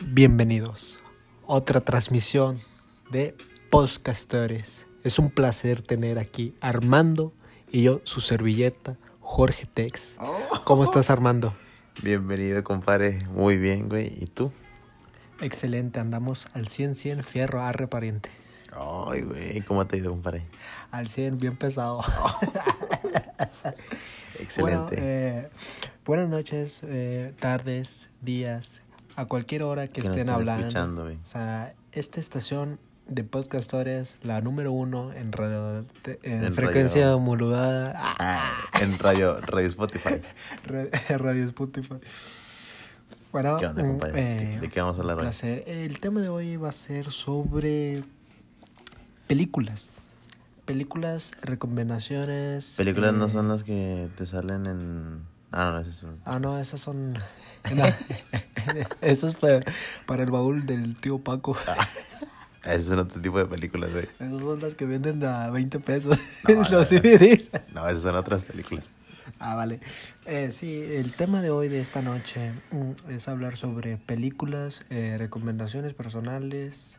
Bienvenidos. Otra transmisión de Podcastores. Es un placer tener aquí Armando y yo, su servilleta, Jorge Tex. ¿Cómo estás, Armando? Bienvenido, compadre. Muy bien, güey. ¿Y tú? Excelente, andamos al 100, 100, fierro, arre, pariente. Ay, güey. ¿Cómo te ha ido, compadre? Al 100, bien pesado. Excelente. Bueno, eh, buenas noches, eh, tardes, días, a cualquier hora que, Que estén estén hablando. O sea, esta estación de podcastores, la número uno en, radio, en En frecuencia radio. modulada, ah, en radio, radio Spotify. radio Spotify. Bueno, ¿Qué onda, mm, eh, ¿De qué vamos a hablar hoy? placer. El tema de hoy va a ser sobre películas. Películas, recomendaciones. Películas no eh, son las que te salen en... Ah, no, esas son... Ah, no, esas son. no, esas para, para el baúl del tío Paco. Esas son otro tipo de películas, güey. Esas son las que venden a 20 pesos. No, los no, esas son otras películas. Ah, vale. Eh, sí, el tema de hoy, de esta noche, mm, es hablar sobre películas, eh, recomendaciones personales.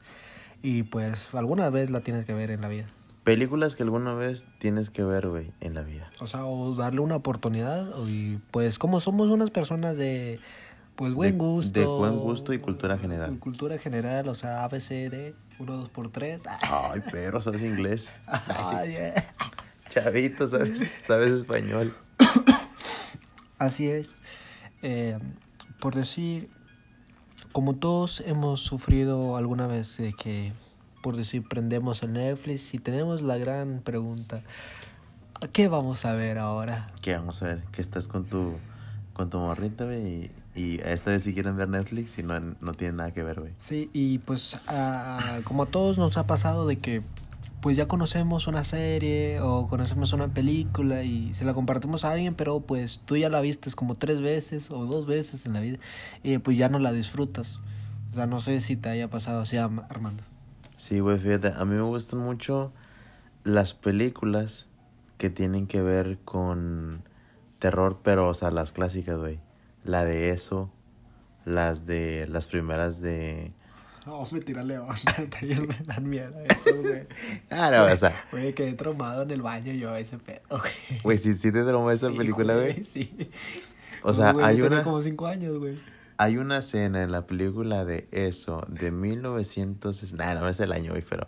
Y pues alguna vez la tienes que ver en la vida. Películas que alguna vez tienes que ver, güey, en la vida. O sea, o darle una oportunidad. o- Y pues, como somos unas personas de. Pues buen De- gusto. de buen gusto y cultura general. Cultura general, o sea, ABCD, 1, 2 por 3. Ay, pero sabes inglés. Ay, eh. Chavito, sabes, sabes español. Así es. Eh, por decir, como todos hemos sufrido alguna vez de que, por decir, prendemos el Netflix y tenemos la gran pregunta, ¿a qué vamos a ver ahora? ¿Qué vamos a ver? Que estás con tu con tu morrita, y, y esta vez si quieren ver Netflix y no, no tienen nada que ver, güey. Sí, y pues a- como a todos nos ha pasado de que pues ya conocemos una serie o conocemos una película y se la compartimos a alguien, pero pues tú ya la vistes como tres veces o dos veces en la vida y pues ya no la disfrutas. O sea, no sé si te haya pasado así, Armando. Sí, güey, fíjate, a mí me gustan mucho las películas que tienen que ver con terror, pero, o sea, las clásicas, güey. La de eso, las de, las primeras de... No, me tira león, también me dan miedo eso, güey. Ah, no, o sea, Güey, quedé traumado en el baño yo ese pedo, güey. güey, sí, sí te traumó esa Sí, película, güey. Sí. O sea, Güey, hay una... como cinco años, güey. Hay una escena en la película de eso, de 1900... Nah, no es el año, güey, pero...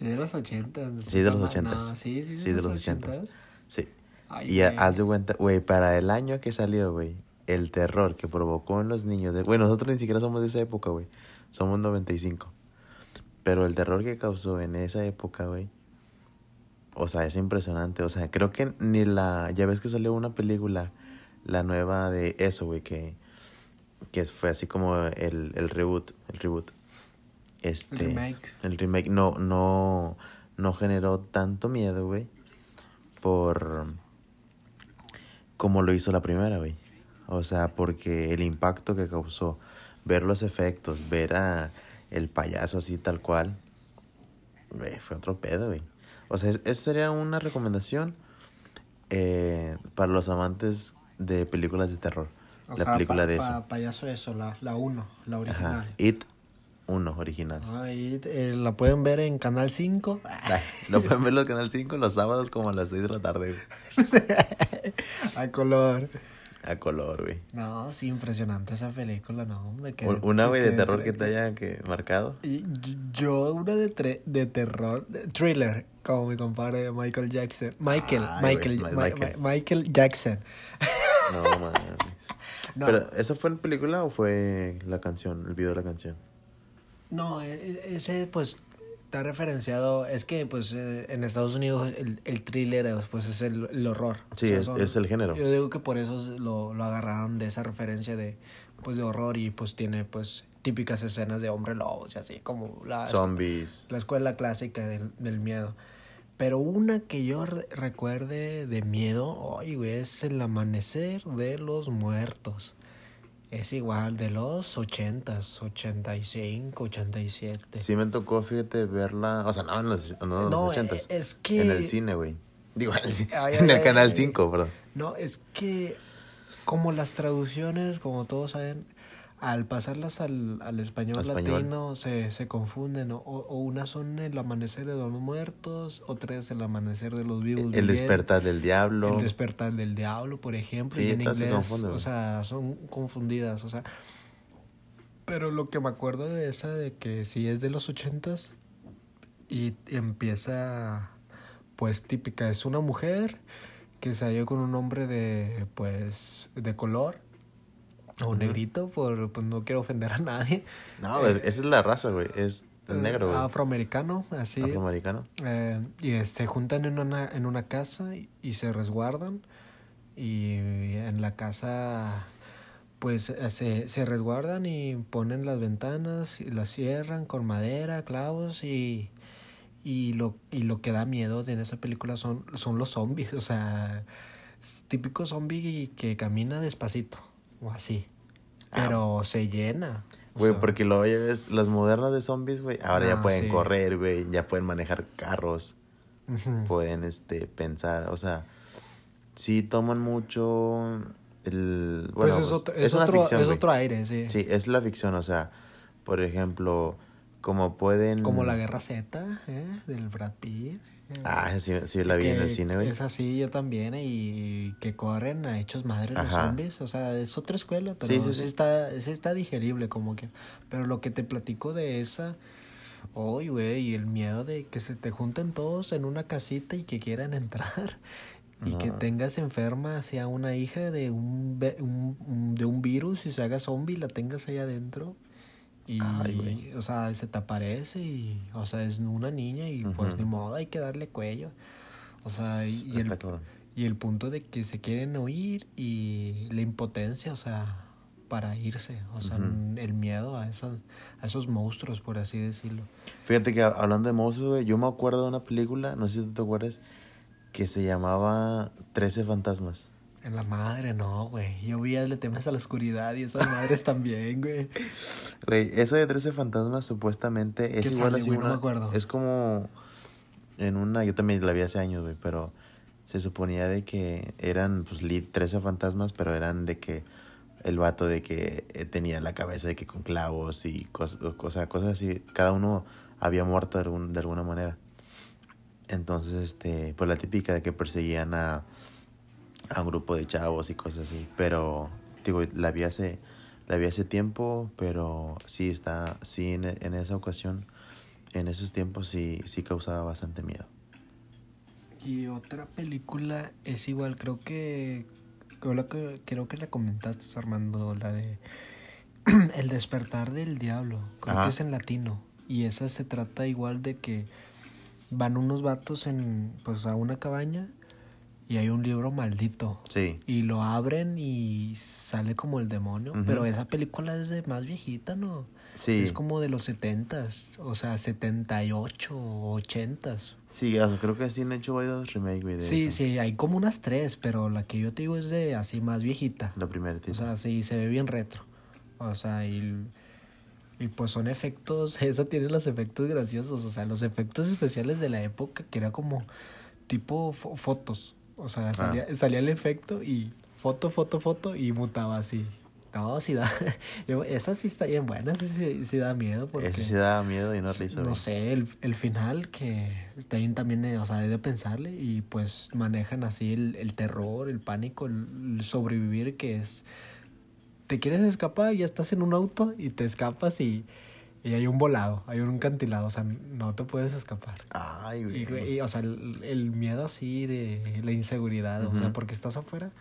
De los ochentas. Sí, de los No, ochentas. sí, sí, Sí, de los ochentas. Sí. Ay, Y haz de cuenta, güey, para el año que salió, güey, el terror que provocó en los niños, de, güey, nosotros ni siquiera somos de esa época, güey, somos 95. Pero el terror que causó en esa época, güey, o sea, es impresionante, o sea, creo que ni la, ya ves que salió una película, la nueva de eso, güey, que, que fue así como el, el reboot, el reboot. Este, El remake. El remake no, no, no generó tanto miedo, güey, por como lo hizo la primera, güey. O sea, porque el impacto que causó, ver los efectos, ver a el payaso así tal cual, fue otro pedo, güey. O sea, es- esa sería una recomendación eh, para los amantes de películas de terror. O la sea, película pa- de pa- eso. payaso eso, la, la uno, la original. Ajá. It 1 original. Ahí eh, la pueden ver en Canal 5. Ay, Lo pueden ver en Canal 5 los sábados como a las 6 de la tarde. A color. A color, güey. No, sí, impresionante esa película, no. Me quedé, Un- Una, güey, de terror que te haya que, marcado. Yo, una de, tre- de terror, de- thriller, como mi compadre Michael Jackson. Michael, Ay, Michael, güey, Ma- Michael. Ma- Michael Jackson. No mames. No, Pero, ¿eso fue en película o fue la canción, el video de la canción? no, e- e- ese pues está referenciado, es que pues eh, en Estados Unidos el, el thriller pues es el, el horror. Sí, es- son- es el género. Yo digo que por eso lo, lo agarraron de esa referencia de pues de horror y pues tiene pues típicas escenas de hombre lobo y así como la, Zombies. la escuela clásica del, del miedo. Pero una que yo re- recuerde de miedo, ay, güey, es el amanecer de los muertos. Es igual, de los ochentas, 85, 87. Sí me tocó, fíjate, verla, o sea, no en los, no, en los No, ochentas. es que- En el cine, güey. Digo, en el, Ay, en ay, el ay, Canal ay. 5, perdón. No, es que como las traducciones, como todos saben, al pasarlas al, al español, Español. latino se, se confunden. O, o unas son el amanecer de los muertos, otras el amanecer de los vivos. El despertar del diablo. El despertar del diablo, por ejemplo. Sí, y en se inglés, o sea, son confundidas. O sea, pero lo que me acuerdo de esa, de que sí es de los ochentas y empieza, pues típica, es una mujer que se halló con un hombre de, pues, de color o negrito, por, pues no quiero ofender a nadie. No, es- esa es la raza, güey. Es el negro, güey. Afroamericano, así. Afroamericano. Eh, y se juntan en una, en una casa y, y se resguardan. Y en la casa, pues eh, se, se resguardan y ponen las ventanas y las cierran con madera, clavos y, y, lo, y lo que da miedo en esa película son, son los zombies. O sea, típico zombie que camina despacito o así. Pero se llena. Güey, porque luego ya ves, las modernas de zombies, güey, ahora Ah, ya pueden sí. correr, güey, ya pueden manejar carros, pueden, este, pensar, o sea, sí toman mucho el... Pues Bueno, es, pues, otro, es, una otro, ficción, es otro aire, sí. Sí, es la ficción, o sea, por ejemplo, como pueden... Como la Guerra Z, ¿eh? Del Brad Pitt. eh, Ah, sí, sí la vi en el cine, güey. Es así, yo también, y que corren a hechos madres los zombies. O sea, es otra escuela, pero Sí, sí. Está, sí está digerible como que. Pero lo que te platico de esa, Uy, güey, y el miedo de que se te junten todos en una casita y que quieran entrar. Y que tengas enferma hacia una hija de un- un- de un virus y se haga zombie y la tengas ahí adentro. Y, Ay, o sea, se te aparece y, o sea, es una niña y pues Ujú. ni modo, hay que darle cuello. O sea, y, el, y el punto de que se quieren oír y la impotencia, o sea, para irse. O sea, el miedo a, esas, a esos monstruos, por así decirlo. Fíjate que hablando de monstruos, güey, yo me acuerdo de una película, no sé si te acuerdas, que se llamaba Trece Fantasmas. En la madre, no, güey. Yo vi Le temes a la oscuridad y esas madres también, güey. Güey, esa de 13 fantasmas supuestamente es ¿Qué igual sale, así güey? No una- me acuerdo. Es como en una, yo también la vi hace años, güey, pero se suponía de que eran pues lit 13 fantasmas, pero eran de que el vato de que eh, tenía la cabeza de que con clavos y cos- o cosa- cosas así, cada uno había muerto de, algún- de alguna manera. Entonces, este, pues la típica de que perseguían a, a un grupo de chavos y cosas así. Pero, digo, la vi hace, la vi hace tiempo, pero sí está, sí en, en esa ocasión, en esos tiempos sí, sí causaba bastante miedo. Y otra película es igual, creo que. Creo que, creo que la comentaste, Armando, la de El despertar del diablo. Creo Ajá. que es en latino. Y esa se trata igual de que van unos vatos en pues a una cabaña y hay un libro maldito. Sí, Y lo abren y sale como el demonio. Pero esa película es de más viejita, ¿no? sí, Es como de los setentas, o sea, 78 o 80s. sí, creo que sí han hecho varios remakes, güey, de Sí, eso. sí, hay como unas tres, pero la que yo te digo es de así más viejita. La primera, O sea, sí, se ve bien retro. O sea, y, y pues son efectos, esa tiene los efectos graciosos, o sea, los efectos especiales de la época que era como tipo fo- fotos. O sea, salía, salía el efecto y foto, foto, foto y mutaba así. No, sí da. esa sí está bien buena, esa sí, sí da miedo porque... Ese sí da miedo y no risa, No sé, el, el final que está bien también, eh, o sea, debe pensarle y pues manejan así el, el terror, el pánico, el, el sobrevivir que es... Te quieres escapar, ya estás en un auto y te escapas y, y hay un volado, hay un cantilado, o sea, no te puedes escapar. Ay, güey. Y, o sea, el, el miedo así de la inseguridad, o sea, porque estás afuera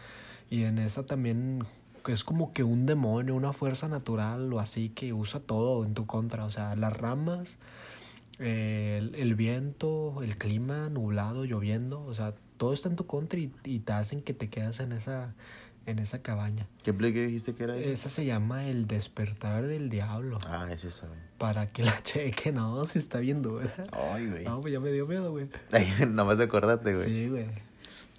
y en esa también es como que un demonio, una fuerza natural o así que usa todo en tu contra, o sea, las ramas, eh, el, el viento, el clima nublado, lloviendo, o sea, todo está en tu contra y, y te hacen que te quedas en esa en esa cabaña. ¿Qué que dijiste que era eso? Esa se llama El despertar del diablo. Ah, es esa, güey. Para que la cheque, no, si está bien dura. Ay, güey. No, pues ya me dio miedo, güey. Ay, Nada más de acordarte, güey. Sí, güey.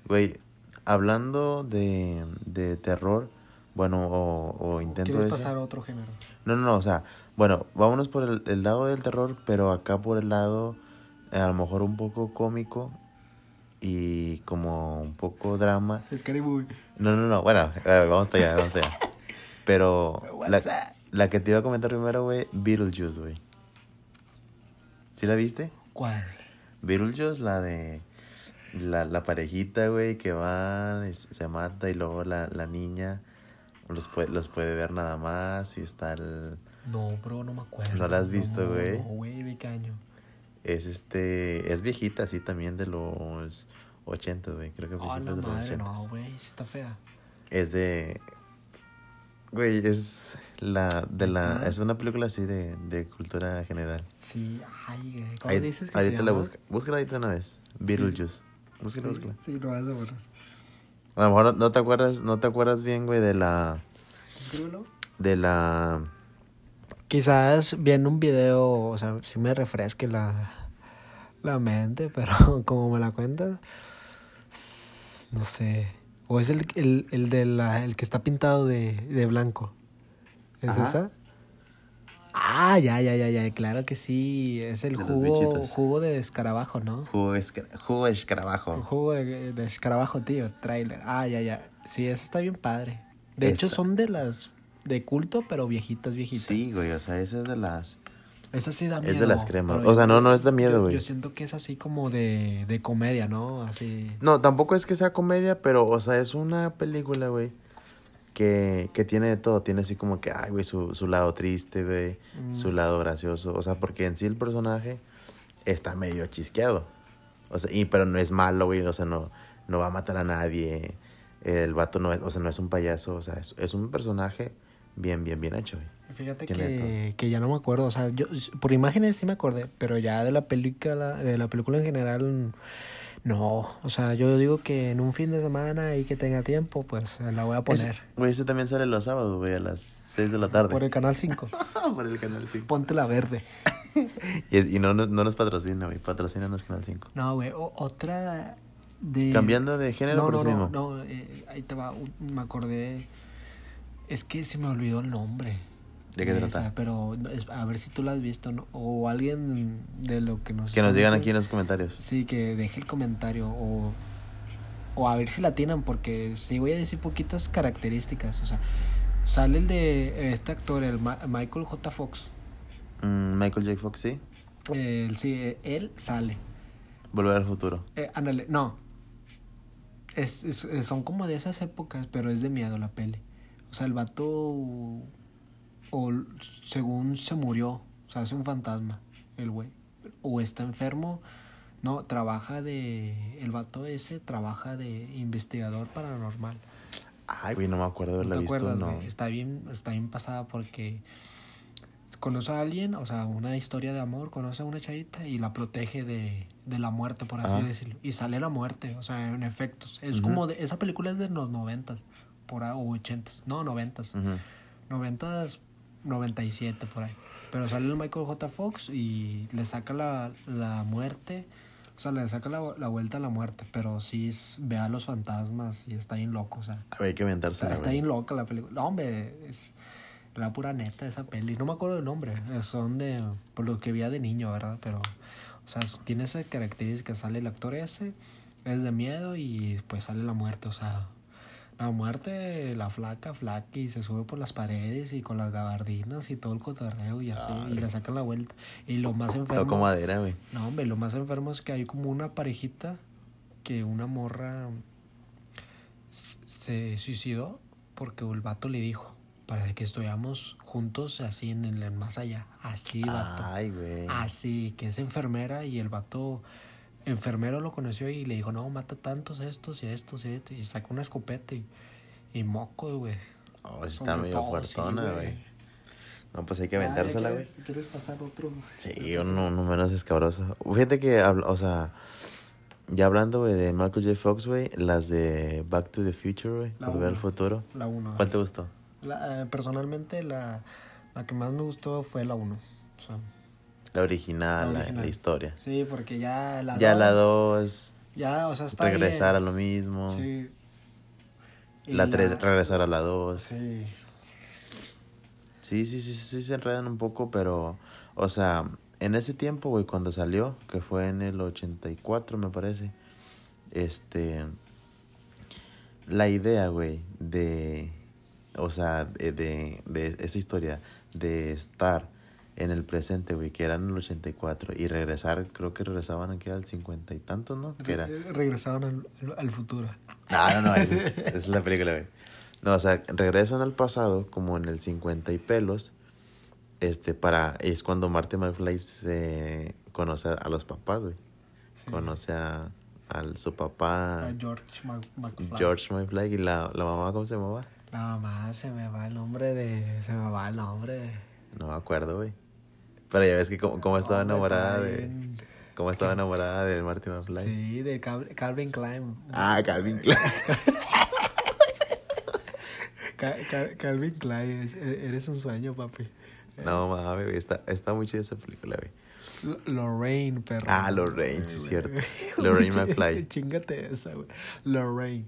Güey, hablando de, de terror, bueno, o, o intento ¿Quieres ese. pasar a otro género? No, no, no, o sea, bueno, vámonos por el, el lado del terror, pero acá por el lado eh, a lo mejor un poco cómico y como un poco drama. Scary Movie. No, no, no, bueno, vamos para allá, vamos para allá. Pero la? La que te iba a comentar primero, güey, Beetlejuice, güey. ¿Sí la viste? ¿Cuál? Beetlejuice, la de la, la parejita, güey, que van, y se mata y luego la, la niña los puede, los puede ver nada más y está el... No, bro, no me acuerdo. ¿No la has visto, No, güey? No, güey, ¿de qué año? Es este... Es viejita, así también de los 80, güey. Creo que Ah, principios la de los madre, 80. no, güey, sí está fea. Es de... Güey, es la... de la Ajá. Es una película así de, de cultura general. Sí, ay, güey. ¿Cómo Ahí- dices que ahorita se la llama? busca. Búscala ahorita una vez. Beetlejuice. Búscala, búscala. Sí, lo vas a ver. A lo mejor no- no te acuerdas, no te acuerdas bien, güey, de la... Escríbelo. De la... Quizás viendo un video, o sea, sí me refresque la, la mente, pero como me la cuentas, no sé. O es el, el, el, de la, el que está pintado de, de blanco. ¿Es Ajá. esa? Ah, ya, ya, ya, ya, claro que sí. Es el De jugo, jugo de escarabajo, ¿no? Jugo, esca- jugo de escarabajo. jugo de, de escarabajo, tío, trailer. Ah, ya, ya. Sí, eso está bien padre. De hecho, son de las de culto, pero viejitas, viejitas. Sí, güey, o sea, esa es de las... Esa sí da miedo. Es de las cremas. O sea, no, no es de miedo, yo- güey. Yo siento que es así como de, de comedia, ¿no? Así. No, tampoco es que sea comedia, pero, o sea, es una película, güey, que, que tiene de todo. Tiene así como que, ay, güey, su, su lado triste, güey, Mm. su lado gracioso. O sea, porque en sí el personaje está medio chisqueado. O sea, y, pero no es malo, güey, o sea, no, no va a matar a nadie. El vato no es, o sea, no es un payaso, o sea, es, es un personaje bien, bien, bien hecho, güey. Fíjate que, que ya no me acuerdo. O sea, yo por imágenes sí me acordé, pero ya de la película, de la película en general, no. O sea, yo digo que en un fin de semana y que tenga tiempo, pues la voy a poner. Güey, ese también sale los sábados, güey, a las 6 de la tarde. Por el canal 5. Por el canal 5. Ponte la verde. Y, y no, nos- no nos patrocina, güey, patrocínanos Canal 5. No, güey. otra de. Cambiando de género, No, pero no, no, no, eh, ahí te va, me acordé, es que se me olvidó el nombre. ¿De qué trata? esa, pero no, es- a ver si tú la has visto, ¿no? o alguien de lo que nos... Que nos digan aquí en los comentarios. Sí, que deje el comentario, o, o a ver si la tienen, porque sí voy a decir poquitas características, o sea, sale el de este actor, el Ma- Michael J. Fox, Mm, Michael J. Fox, sí. él, sí, él sale. Volver al futuro. Eh, ándale, no. Es- son como de esas épocas, pero es de miedo la peli. O sea, el vato. O según se murió. O sea, es un fantasma, el güey. O está enfermo. No, trabaja de. El vato ese trabaja de investigador paranormal. Ay, güey, no me acuerdo de ¿No haberla te visto, acuerdas, no. Está bien, está bien pasada porque conoce a alguien, o sea, una historia de amor, conoce a una chavita y la protege de, de la muerte, por así Ajá. decirlo. Y sale la muerte, o sea, en efectos. Es como de, esa película es de los noventas, por ahí, o ochentas, no, noventas. Ujú. Noventas, 97 por ahí. Pero sale el Michael J. Fox y le saca la, la muerte. O sea, le saca la, la vuelta a la muerte. Pero sí es- ve a los fantasmas y está bien loco. O sea, hay que aventársela, está, está bien loca la película. No, hombre, es la pura neta esa peli. No me acuerdo del nombre. Son de. Por lo que veía de niño, ¿verdad? Pero. O sea, tiene esa característica. Sale el actor ese. Es de miedo y después sale la muerte. O sea. La muerte, la flaca, flaca, y se sube por las paredes y con las gabardinas y todo el cotorreo y así, y le sacan la vuelta. Y lo más enfermo. Toco madera, güey. No, hombre, lo más enfermo es que hay como una parejita que una morra se suicidó porque el vato le dijo para que estuviéramos juntos así en el más allá. Así, vato. Ay, güey. Así, que es enfermera y el vato enfermero lo conoció y le dijo, no, mata tantos estos y estos y estos. Y sacó una escopeta y, y mocos, güey. Oh, está Sobre medio fuertona, güey. No, pues hay que aventársela, güey. ¿Quieres, ¿Quieres pasar otro? Sí, uno, uno menos escabroso. Fíjate que, habla- o sea, ya hablando, güey, de Michael J. Fox, güey, las de Back to the Future, güey, Volver al futuro. La uno. ¿Cuál te gustó? La- eh, personalmente, la, la que más me gustó fue la 1. O sea, La original, La la, original. la historia. sí, porque ya la ya la dos- 2, Ya, o sea, está regresar a lo mismo. Sí. Y La 3, regresar a la 2. Sí. Sí, sí, sí, sí, se enredan un poco, pero, o sea, en ese tiempo, güey, cuando salió, que fue en el 84, me parece, este, la idea, güey, de, o sea, de, de, de esa historia, de estar en el presente, güey, que eran el 84, y regresar, creo que regresaban aquí al 50 y tantos, ¿no? Que era... Re- Regresaban al, al futuro. No, no, no, esa es, es la película, güey. No, o sea, regresan al pasado, como en el 50 y pelos, este, para, es cuando Marty McFly se conoce a los papás, güey. Sí. Conoce a, al su papá, A George Mc- McFly. George McFly, y la, la mamá, ¿cómo se llamaba? La mamá se me va el nombre de. Se me va el nombre. No me acuerdo, güey. Pero ya ves que cómo, estaba enamorada de... Cómo estaba enamorada de Marty McFly. Sí, de Cal- Calvin Klein. Ah, Calvin Klein. Ca- Ca- Calvin Klein, e- eres un sueño, papi. No mames, está, está muy chida esa película, güey. L- Lorraine, perro. Ah, Lorraine, sí es cierto. Lorraine McFly. Chingate esa, güey. Lorraine.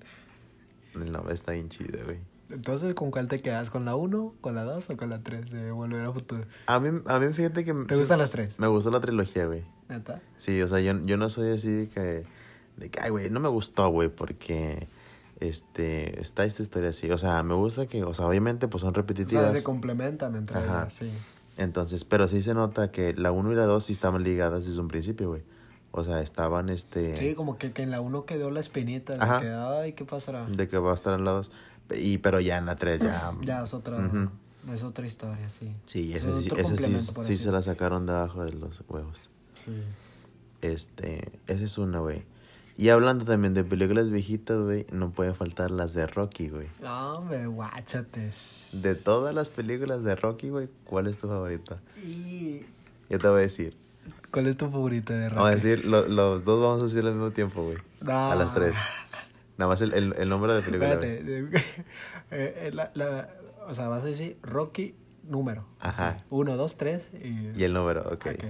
Nombre está bien chido, güey. Entonces, ¿con cuál te quedas? ¿Con la 1, con la 2 o con la 3 de Volver a Futuro? A mí, a mí fíjate que... ¿Te sí, gustan las tres? Me gustó la trilogía, güey. ¿Neta? Sí, o sea, yo, yo no soy así de que... De que, ay, güey, no me gustó, güey, porque... Este... Está esta historia así. O sea, me gusta que... O sea, obviamente, pues son O sea, repetitivas. se complementan entre Ajá. ellas, sí. Entonces, pero sí se nota que la 1 y la 2 sí estaban ligadas desde un principio, güey. O sea, estaban, este... Sí, como que, que en la 1 quedó la espinita de Ajá. que, ay, ¿qué pasará? De que va a estar en la 2. Y, pero ya en la 3 ya... Ya es otra, es otra historia, sí. Sí, Es ese sí, otro ese sí, sí se la sacaron debajo de los huevos. Sí. Este, esa es una, güey. Y hablando también de películas viejitas, güey, no puede faltar las de Rocky, güey. No, hombre, guáchates. De todas las películas de Rocky, güey, ¿cuál es tu favorita? Y... Yo te voy a decir. ¿Cuál es tu favorita de Rocky? Vamos a decir, lo- los dos vamos a decir al mismo tiempo, güey. No. A las tres. Nada más el, el, el nombre de la película. Espérate. Eh, eh, la, la- o sea, vas a decir Rocky número. Ajá. así. Uno, dos, tres y... Y el número, ok. Ok.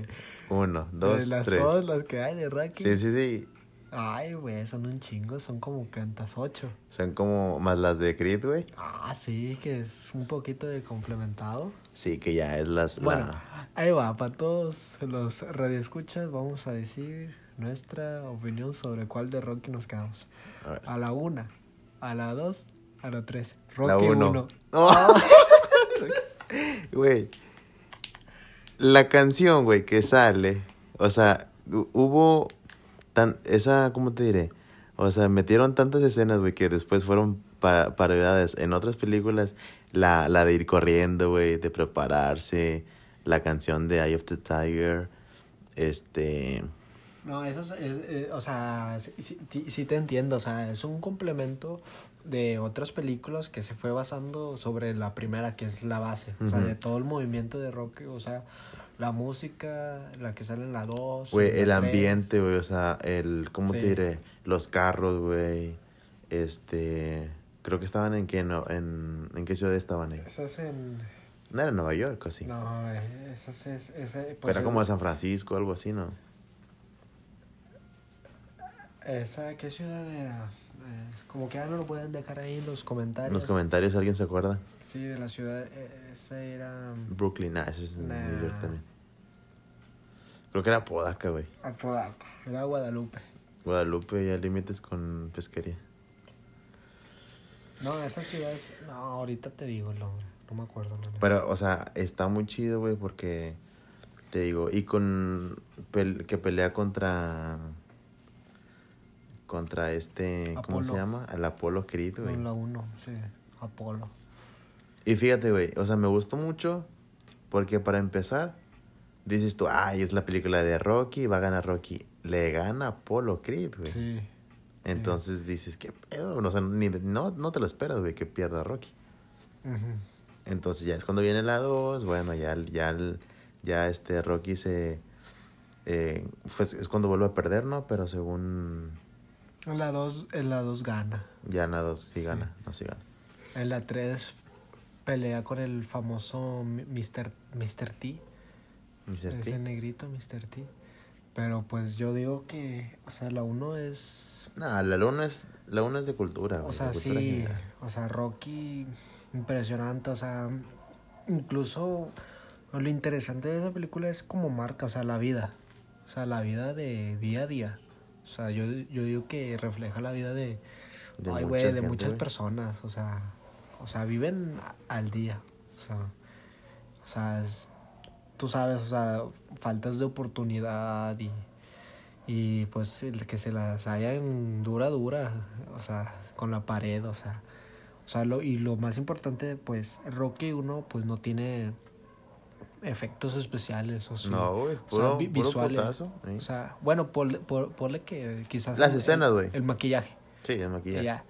Uno, dos, las, tres. Todas las que hay de Rocky. Sí, sí, sí. Ay, güey, son un chingo. Son como cantas ocho. Son como más las de Creed, güey. Ah, sí, que es un poquito de complementado. Sí, que ya es las... Bueno, la- ahí va, para todos los radioescuchas vamos a decir nuestra opinión sobre cuál de Rocky nos quedamos. a la una, a la dos, a la tres. La Rocky uno. uno. Oh. Güey. La canción, güey, que sale. O sea, hu- hubo tan. Esa, ¿cómo te diré? O sea, metieron tantas escenas, güey, que después fueron pa- parodiadas en otras películas. La, la de ir corriendo, güey, de prepararse. La canción de Eye of the Tiger. Este. No, eso es, es- eh, o sea, sí, sí- te entiendo, o sea, es un complemento de otras películas que se fue basando sobre la primera, que es la base, o sea, de todo el movimiento de rock, o sea, la música, la que sale en la 2. Güey, el tres. ambiente, güey, o sea, el, ¿cómo Sí. te diré? Los carros, güey, este, creo que estaban en qué, no, en, ¿en qué ciudad estaban ahí? Esa es en... No era en Nueva York, o sí, No, eh, esa es... es- ese, pues, era es- como de San Francisco, algo así, ¿no? Esa, ¿qué ciudad era? Eh, como que ya no lo pueden dejar ahí en los comentarios. En los comentarios alguien se acuerda. Sí, de la ciudad, eh, esa era... Brooklyn, ah, ese es en Nah. New York también. Creo que era Podaca, güey. Apodaca, era Guadalupe. Guadalupe ya límites con pesquería. No, esa ciudad es... No, ahorita te digo el nombre. No me acuerdo. neta. Pero, o sea, está muy chido, güey, porque te digo, y con pel- que pelea contra contra este, ¿cómo se llama? El Apolo Creed, güey. No, la 1, sí. Apolo. Y fíjate, güey, o sea, me gustó mucho porque para empezar dices tú, ay, es la película de Rocky, va a ganar Rocky. Le gana Apolo Creed, güey. Sí. Entonces dices, ¿qué pedo? O sea, ni, no, no te lo esperas, güey, que pierda Rocky. Ujú. Entonces ya es cuando viene la 2, bueno, ya, ya, el- ya este Rocky se... eh, pues, es cuando vuelve a perder, ¿no? Pero según... En la 2, en la 2 gana. Ya en la 2 sí Sí. gana, no sí gana. En la 3 pelea con el famoso Mr. Mr. T. Mr. T. Ese negrito, Mr. T. Pero pues yo digo que, o sea, la 1 es... No, la 1 es, la uno es de cultura, O sea, cultura sí, general. o sea, Rocky, impresionante, o sea, incluso lo interesante de esa película es como marca, o sea, la vida, o sea, la vida de día a día. O sea, yo, yo digo que refleja la vida de, De ay, güey, de muchas personas, o sea, o sea, viven al día, o sea, o sea, es, tú sabes, o sea, faltas de oportunidad y, y pues el que se las hayan dura, dura, o sea, con la pared, o sea. O sea, lo, y lo más importante, pues, Rocky 1, pues no tiene efectos especiales o, sí, No, güey, o sea, puro, vi- puro visuales. putazo. ¿eh? O sea, bueno, ponle, que quizás... Las el- escenas, güey. El, maquillaje. Sí, el maquillaje. Ya.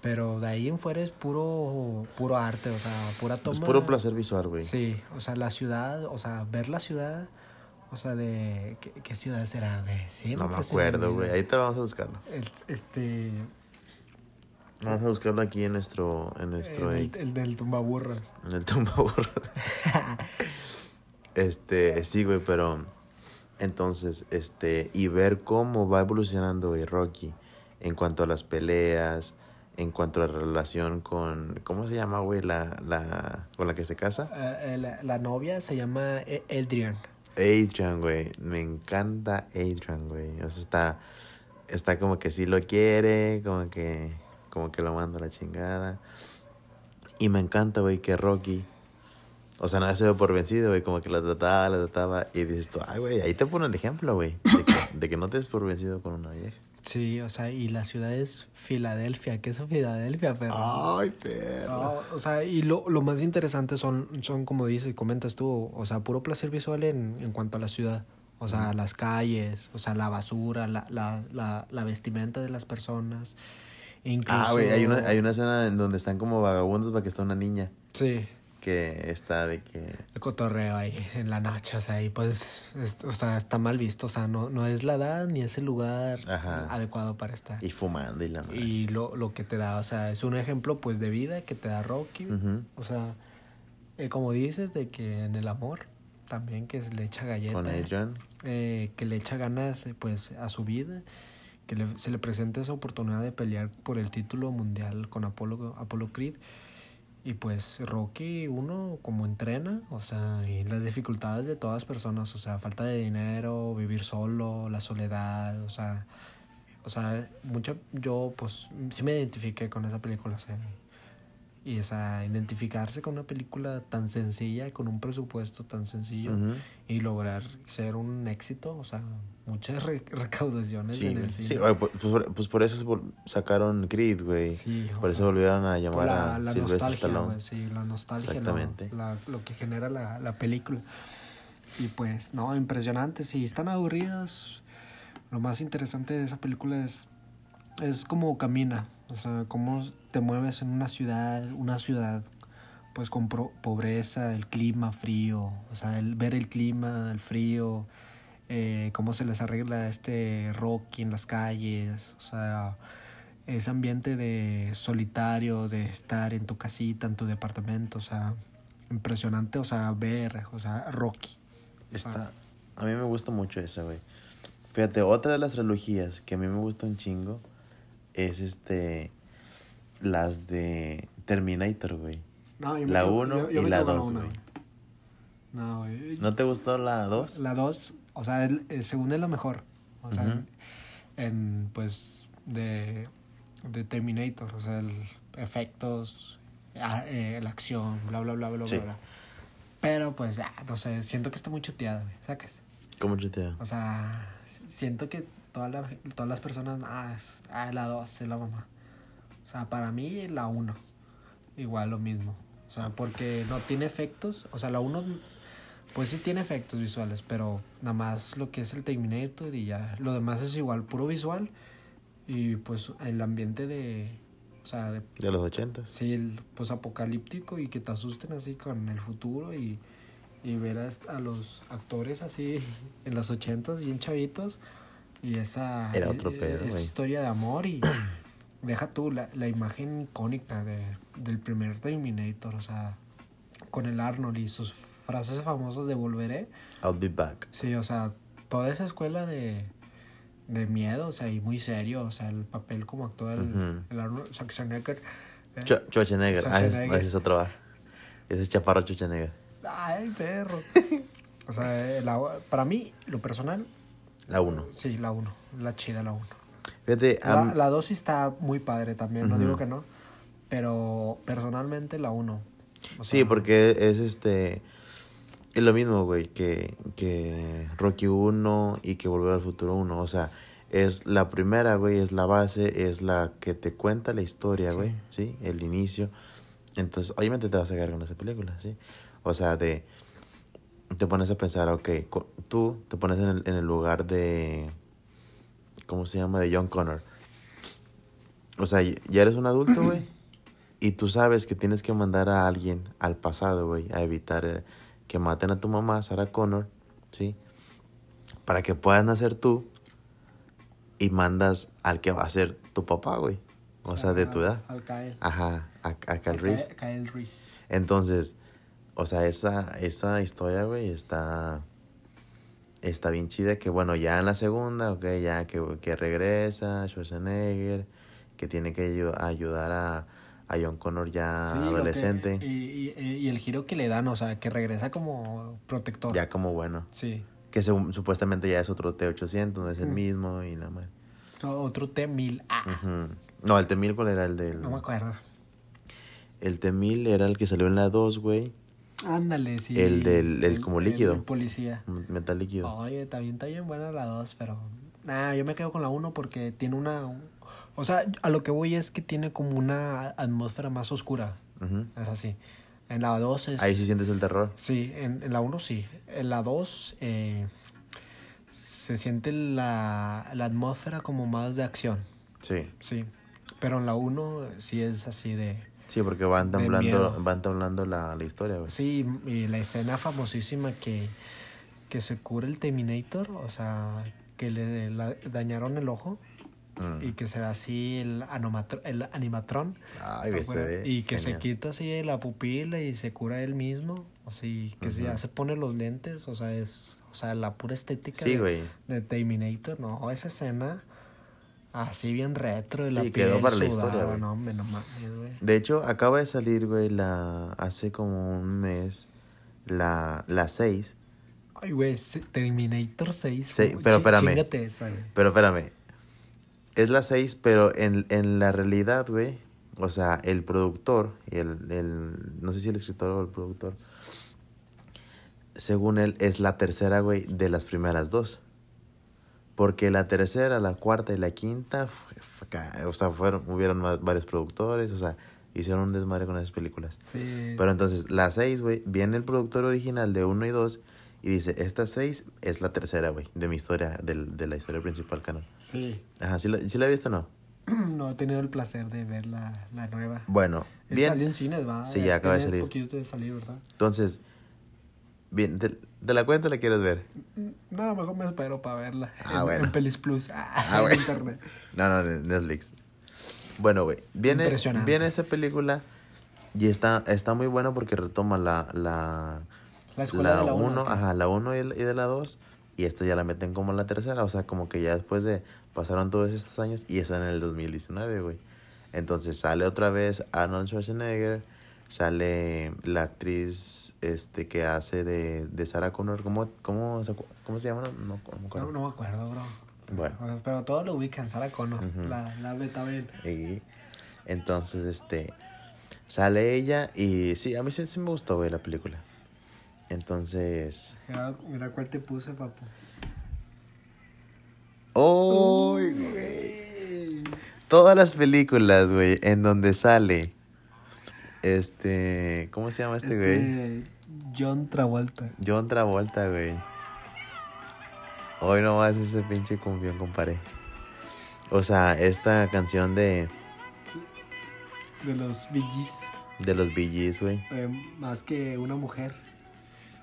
Pero de ahí en fuera es puro, puro arte, o sea, pura toma. Es puro placer visual, güey. Sí, o sea, la ciudad, o sea, ver la ciudad, o sea, de... ¿Qué, qué ciudad será, güey? Siempre No me acuerdo, güey. Ahí te vamos a buscarlo. El- este... Vamos a buscarlo aquí en nuestro, en nuestro, el, el del tumbaburras. en el tumbaburros. Este, sí, güey, pero entonces, este, y ver cómo va evolucionando, güey, Rocky en cuanto a las peleas, en cuanto a la relación con, ¿cómo se llama, güey, la, la, con la que se casa? Eh, eh, la, la novia se llama E- Adrian. Adrian, güey, me encanta Adrian, güey, o sea, está, está como que sí lo quiere, como que, como que lo manda a la chingada, y me encanta, güey, que Rocky... O sea, no se dio por vencido, güey. Como que la trataba, la trataba. Y dices tú, ay, güey, ahí te pone el ejemplo, güey. De que, de que no te des por vencido con una vieja. Sí, o sea, y la ciudad es Filadelfia. ¿Qué es Filadelfia, perro? Ay, perro. No, o sea, y lo, lo más interesante son, son, como dices y comentas tú, o sea, puro placer visual en, en cuanto a la ciudad. O sea, las calles, o sea, la basura, la, la, la, la vestimenta de las personas. Incluso... Ah, güey, hay una, hay una escena en donde están como vagabundos para que está una niña Sí, que está de que... el cotorreo ahí en la noche, o sea, y pues, es- o sea, está mal visto, o sea, no, no es la edad ni es el lugar Ajá. adecuado para estar. Y fumando y la madre. Y lo, lo que te da, o sea, es un ejemplo pues de vida que te da Rocky. O sea, eh, como dices, de que en el amor también que se le echa galleta. Con Adrian. eh, que le echa ganas eh, pues a su vida. Que le- se le presenta esa oportunidad de pelear por el título mundial con Apollo, Apollo Creed. Y pues Rocky, uno como entrena, o sea, y las dificultades de todas las personas, o sea, falta de dinero, vivir solo, la soledad, o sea, o sea, mucho, yo pues sí me identifiqué con esa película, o sea, y esa, identificarse con una película tan sencilla, con un presupuesto tan sencillo, y lograr ser un éxito, o sea, muchas re- recaudaciones Sí, en el cine. Sí, pues, pues por- pues por eso sacaron Creed, güey. Sí, o por eso sea, volvieron a llamar la, a la Sylvester nostalgia, Stallone. sí, la nostalgia, lo- Exactamente. la- lo que genera la, la película. Y pues, no, impresionante. Si están aburridos, lo más interesante de esa película es, es cómo camina, o sea, cómo te mueves en una ciudad, una ciudad pues con pro- pobreza, el clima frío, o sea, el ver el clima, el frío, eh, cómo se les arregla este Rocky en las calles, o sea, ese ambiente de solitario, de estar en tu casita, en tu departamento, o sea, impresionante, o sea, ver, o sea, Rocky. Está, a mí me gusta mucho esa, güey. Fíjate, otra de las trilogías que a mí me gusta un chingo es este. Las de Terminator, güey. No, yo La quedo- uno yo- yo y me la quedo con dos, una, güey. No, güey. ¿No te gustó la 2? La 2, o sea, el- el- según es la mejor. O sea, Ujú. en, en, pues, de, de Terminator, o sea, el efectos, ah, eh, la acción, bla, bla, bla, bla, Sí. bla, bla. Pero, pues, ah, no sé, siento que está muy chuteada, güey, sacas. ¿Cómo chutea? O sea, si- siento que toda la- todas las personas, ah, es, ah, la 2 es la mamá. O sea, para mí la 1, igual lo mismo. O sea, porque no tiene efectos, o sea, la 1, pues sí tiene efectos visuales, pero nada más lo que es el Terminator y ya, lo demás es igual, puro visual y pues el ambiente de, o sea, de De los ochentas. Sí, el pues apocalíptico y que te asusten así con el futuro y, y ver a los actores así en los ochentas bien chavitos y esa, Era otro e- e- pedo, esa historia de amor y deja tú la, la imagen icónica de, del primer Terminator, o sea, con el Arnold y sus frases famosas de volveré. I'll be back. Sí, o sea, toda esa escuela de, de miedo, o sea, y muy serio, o sea, el papel como actúa el, Ujú. el Arnold Schwarzenegger. eh, Ch- Schwarzenegger. Ah, ese es- Schwarzenegger. ese es otro va. Ese es Chaparro Schwarzenegger. Ay, perro. O sea, eh, la- para mí, lo personal, La 1. sí, la 1. La chida, la 1. Fíjate, La, am- la 2 sí está muy padre también, no Ujú. digo que no. Pero personalmente la 1. sí, porque es este. Es lo mismo, güey, que, que Rocky 1 y que Volver al Futuro 1. O sea, es la primera, güey, es la base, es la que te cuenta la historia, güey, ¿sí? El inicio. Entonces, obviamente te vas a quedar con esa película, ¿sí? O sea, de... Te pones a pensar, ok, tú te pones en el, en el lugar de... ¿Cómo se llama? De John Connor. O sea, ya eres un adulto, güey. Y tú sabes que tienes que mandar a alguien al pasado, güey, a evitar eh, que maten a tu mamá, Sarah Connor, ¿sí? Para que puedas nacer tú y mandas al que va a ser tu papá, güey. O sea, de tu edad. Al Kyle. Ajá, a, a Kyle Reese. Entonces, o sea, esa, esa historia, güey, está, está bien chida. Que bueno, ya en la segunda, ok, ya que, que regresa Schwarzenegger, que tiene que ayu- ayudar a, a John Connor ya Sí, que- adolescente, y, y- y el giro que le dan, o sea, que regresa como protector. ya como bueno. Sí. Que según- supuestamente ya es otro T-800, no es el Mm. mismo y nada más. Otro T-1000. Ah, Ujú. No, el T-1000, ¿cuál era el del...? no me acuerdo. El T-1000 era el que salió en la 2, güey. Ándale, sí. El del- el como líquido. del policía. Metal líquido. Oye, también está bien buena la 2, pero... Nah, yo me quedo con la 1 porque tiene una... O sea, a lo que voy es que tiene como una atmósfera más oscura. Es así. En la 2 es... Ahí sí sientes el terror. Sí, en, en la 1 sí. En la 2 eh, se siente la, la atmósfera como más de acción. Sí. Sí. Pero en la 1 sí es así de... Sí, porque van temblando, van temblando la, la historia, güey. Sí, y la escena famosísima que, que se cura el Terminator, o sea, que le la- dañaron el ojo Mm. y que se ve así el, anomatro- el animatrón. Ay, ve y que se quita así la pupila y se cura él mismo, o sea, y que se- ya se pone los lentes, o sea, es o sea, la pura estética Sí, de, de Terminator, no, esa escena así bien retro de la Sí, piel quedó para la sudada, historia, güey. no, hombre, no mames, güey. De hecho, acaba de salir, güey, la... Hace como un mes, la, la 6. Ay, güey, Terminator 6. Sí, pero espérame. Esa, güey. Pero espérame. Es la 6, pero en, en la realidad, güey. O sea, el productor, y el, el... No sé si el escritor o el productor. Según él, es la tercera, güey, de las primeras dos. Porque la tercera, la cuarta y la quinta, o sea, fueron, hubieron varios productores, o sea, hicieron un desmadre con esas películas. Sí. Pero entonces, la 6, güey, viene el productor original de 1 y 2 y dice, esta 6 es la tercera, güey, de mi historia, del- de la historia principal canon. Sí. Ajá, ¿sí la, ¿sí la he visto o no? No he tenido el placer de ver la, la nueva. Bueno, Él bien. Salió en cines, ¿va? Sí, ya acaba de salir. poquito de salir, ¿verdad? Entonces, bien, ¿te, te la cuento o la quieres ver? No, mejor me espero para verla. Ah, en, bueno. En Pelis Plus. Ah, en bueno. internet. No, no, en Netflix. Bueno, güey, viene, Impresionante. viene esa película y está, está muy bueno porque retoma la... la La escuela de la uno, 1, ¿ok? ajá, la 1 y, y de la 2 y esta ya la meten como la tercera, o sea, como que ya después de pasaron todos estos años y está en el 2019, güey. Entonces sale otra vez Arnold Schwarzenegger, sale la actriz este que hace de, de Sarah Connor, ¿cómo, cómo, cómo se llama? No, no me acuerdo. No, no me acuerdo, bro. Bueno. O sea, Pero todo lo ubican, Sarah Connor, la, la Betabel. Y entonces, este, sale ella y sí, a mí sí, sí me gustó, güey, la película. Entonces... Mira, mira cuál te puse, papu. ¡Oh! güey! Todas las películas, güey, en donde sale. Este. ¿Cómo se llama este, güey? Este, John Travolta. John Travolta, güey. Hoy no más ese pinche cumbión, compadre. O sea, esta canción de, De los Gees. de los Gees, güey. Eh, más que una mujer.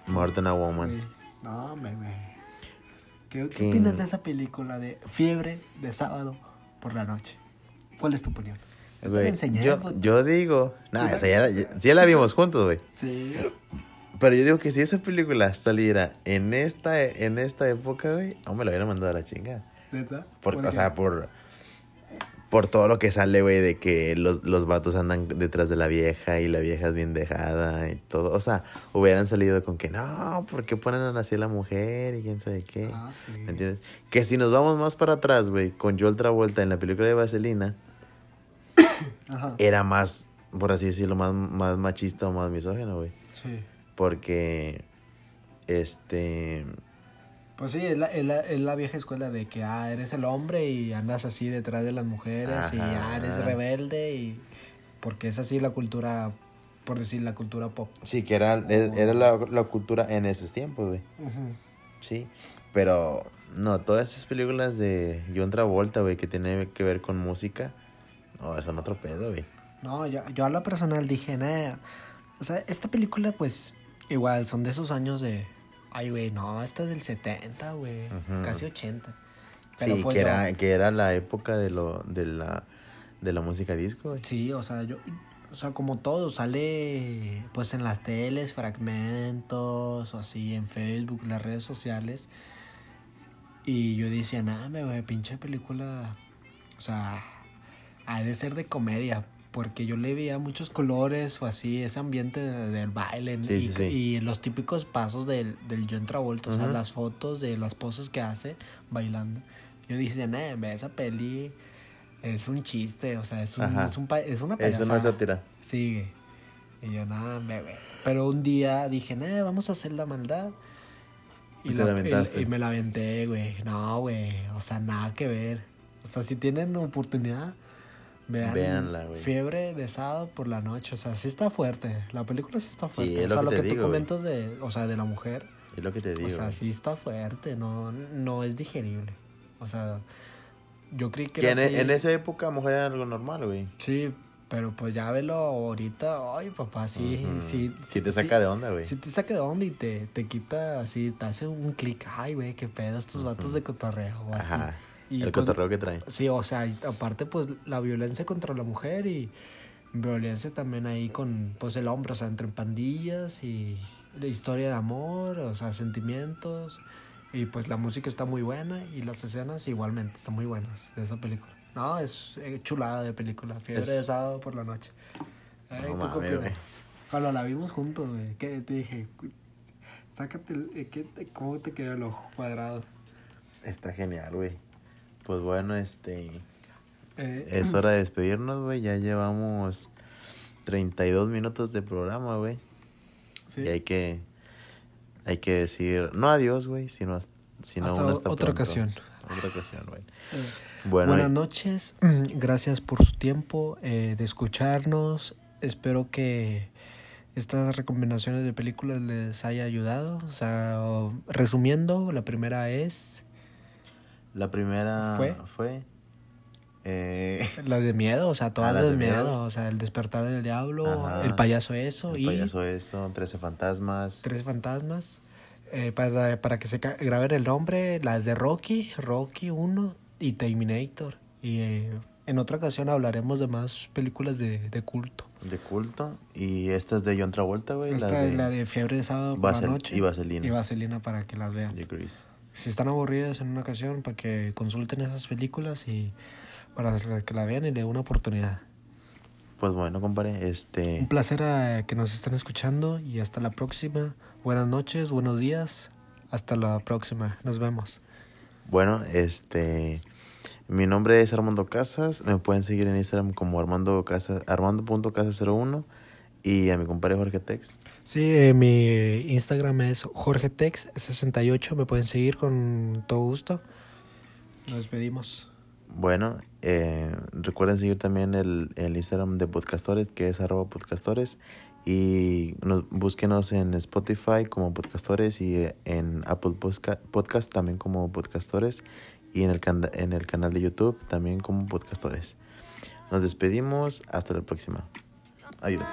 More Than a Woman. No, me, me. ¿Qué, ¿Qué? ¿Qué opinas de esa película de Fiebre de sábado por la noche? ¿Cuál es tu opinión? Yo Güey, yo, digo. Nah, esa ya, la- ya- vimos juntos, güey. Sí. Pero yo digo que si esa película saliera en esta, en esta época, güey, aún me la hubiera mandado a la chingada. ¿Neta? Por, ¿Por o sea, por, por todo lo que sale, güey, de que los, los vatos andan detrás de la vieja y la vieja es bien dejada y todo. O sea, hubieran salido con que no, ¿por qué ponen así a la mujer y quién sabe qué? Ah, sí. ¿Me entiendes? Que si nos vamos más para atrás, güey, con Joel Travolta en la película de Vaselina, Ajá. era más, por así decirlo, más, más machista o más misógino, güey. Sí. Porque, Este. Pues sí, es la, es la- es la vieja escuela de que, ah, eres el hombre y andas así detrás de las mujeres y ah, eres rebelde y... Porque es así la cultura, por decir, la cultura pop. Sí, que era, e- era la, la cultura en esos tiempos, güey. Sí. Pero, no, todas esas películas de John Travolta, güey, que tienen que ver con música. No, son otro pedo, güey. No, yo, yo a lo personal dije, nada. O sea, esta película, pues, igual, son de esos años de. Ay, güey, no, esta es del 70, güey. Casi 80. Sí, pues, que, yo- era, que era la época de, lo, de, la, de la música disco, güey. Sí, o sea, yo. O sea, como todo, sale pues en las teles, fragmentos, o así, en Facebook, las redes sociales. Y yo decía, nada, güey, pinche película. O sea, ha de ser de comedia. Porque yo le veía muchos colores o así, ese ambiente de- del baile. Sí, y, sí, sí. y los típicos pasos del, del John Travolta, o sea, las fotos de las poses que hace bailando. Yo dije, ve, esa peli es un chiste, o sea, es, un, es, un es una Eso no es payasada. sátira. Sigue. Y yo, nada, bebé. Pero un día dije, nah, vamos a hacer la maldad. Y te la aventaste. y- y me la aventé, güey. No, güey. O sea, nada que ver. O sea, si tienen oportunidad, vean. Véanla, güey. Fiebre de sábado por la noche. O sea, sí está fuerte. La película sí está fuerte. es o lo sea, que lo que tú digo, güey. comentas de, o sea, de la mujer. Es lo que te digo. o sea, sí está fuerte. No, no es digerible. O sea, yo creí que, que era en, así. en esa época mujer era algo normal, güey. Sí, pero pues ya velo ahorita. Ay, papá, sí, sí. Sí te saca de onda, güey. Sí te saca de onda y te, te quita así, te hace un clic. Ay, güey, qué pedo estos vatos de cotorreo. O así. Ajá. Y, el pues, cotorreo que trae. Sí, o sea, aparte pues la violencia contra la mujer y violencia también ahí con pues el hombre, o sea, entre pandillas y la historia de amor, o sea, sentimientos. Y pues la música está muy buena y las escenas igualmente están muy buenas de esa película. No, es eh, chulada de película, fiebre Es- de sábado por la noche. Ay, No ¿tú güey. Cuando la vimos juntos, güey, que te dije, sácate, el- eh, ¿qué te- ¿cómo te quedó el ojo cuadrado? Está genial, güey. Pues bueno, este. Eh, Es hora de despedirnos, güey. Ya llevamos 32 minutos de programa, güey. sí. Y hay que. Hay que decir. No adiós, güey. Sino, sino Hasta otra pronto. ocasión. Otra ocasión, güey. Eh, Bueno, Buenas noches, gracias por su tiempo eh, de escucharnos. Espero que estas recomendaciones de películas les haya ayudado. O sea, resumiendo, la primera es la primera ¿Fue? fue. eh, la de miedo, o sea, todas Ah, las las de miedo. miedo. O sea, el despertar del diablo, Ajá. el payaso eso el y payaso eso, 13 fantasmas. tres fantasmas. Eh, para, para que se graben el nombre, las de Rocky, Rocky 1 y Terminator. Y eh, en otra ocasión hablaremos de más películas de, de culto. De culto. Y esta es de John Travolta, güey. Esta la de, es la de fiebre de sábado por la noche. y Vaselina. Y vaselina para que las vean. de Grease. Si están aburridas en una ocasión, para que consulten esas películas y para que la vean y le den una oportunidad. Pues bueno, compadre, este. Un placer a que nos estén escuchando y hasta la próxima. Buenas noches, buenos días. Hasta la próxima. Nos vemos. Bueno, este. Mi nombre es Armando Casas. Me pueden seguir en Instagram como Armando Casas, Armando.casas01. Y a mi compadre Jorge Tex. Sí, eh, mi Instagram es jorgetex68. Me pueden seguir con todo gusto. Nos despedimos. Bueno, eh, recuerden seguir también el, el Instagram de Podcastores, que es arroba podcastores. Y nos, búsquenos en Spotify como Podcastores y eh, en Apple Podcast también como Podcastores. Y en el, canda- en el canal de YouTube también como Podcastores. Nos despedimos. Hasta la próxima. Adiós.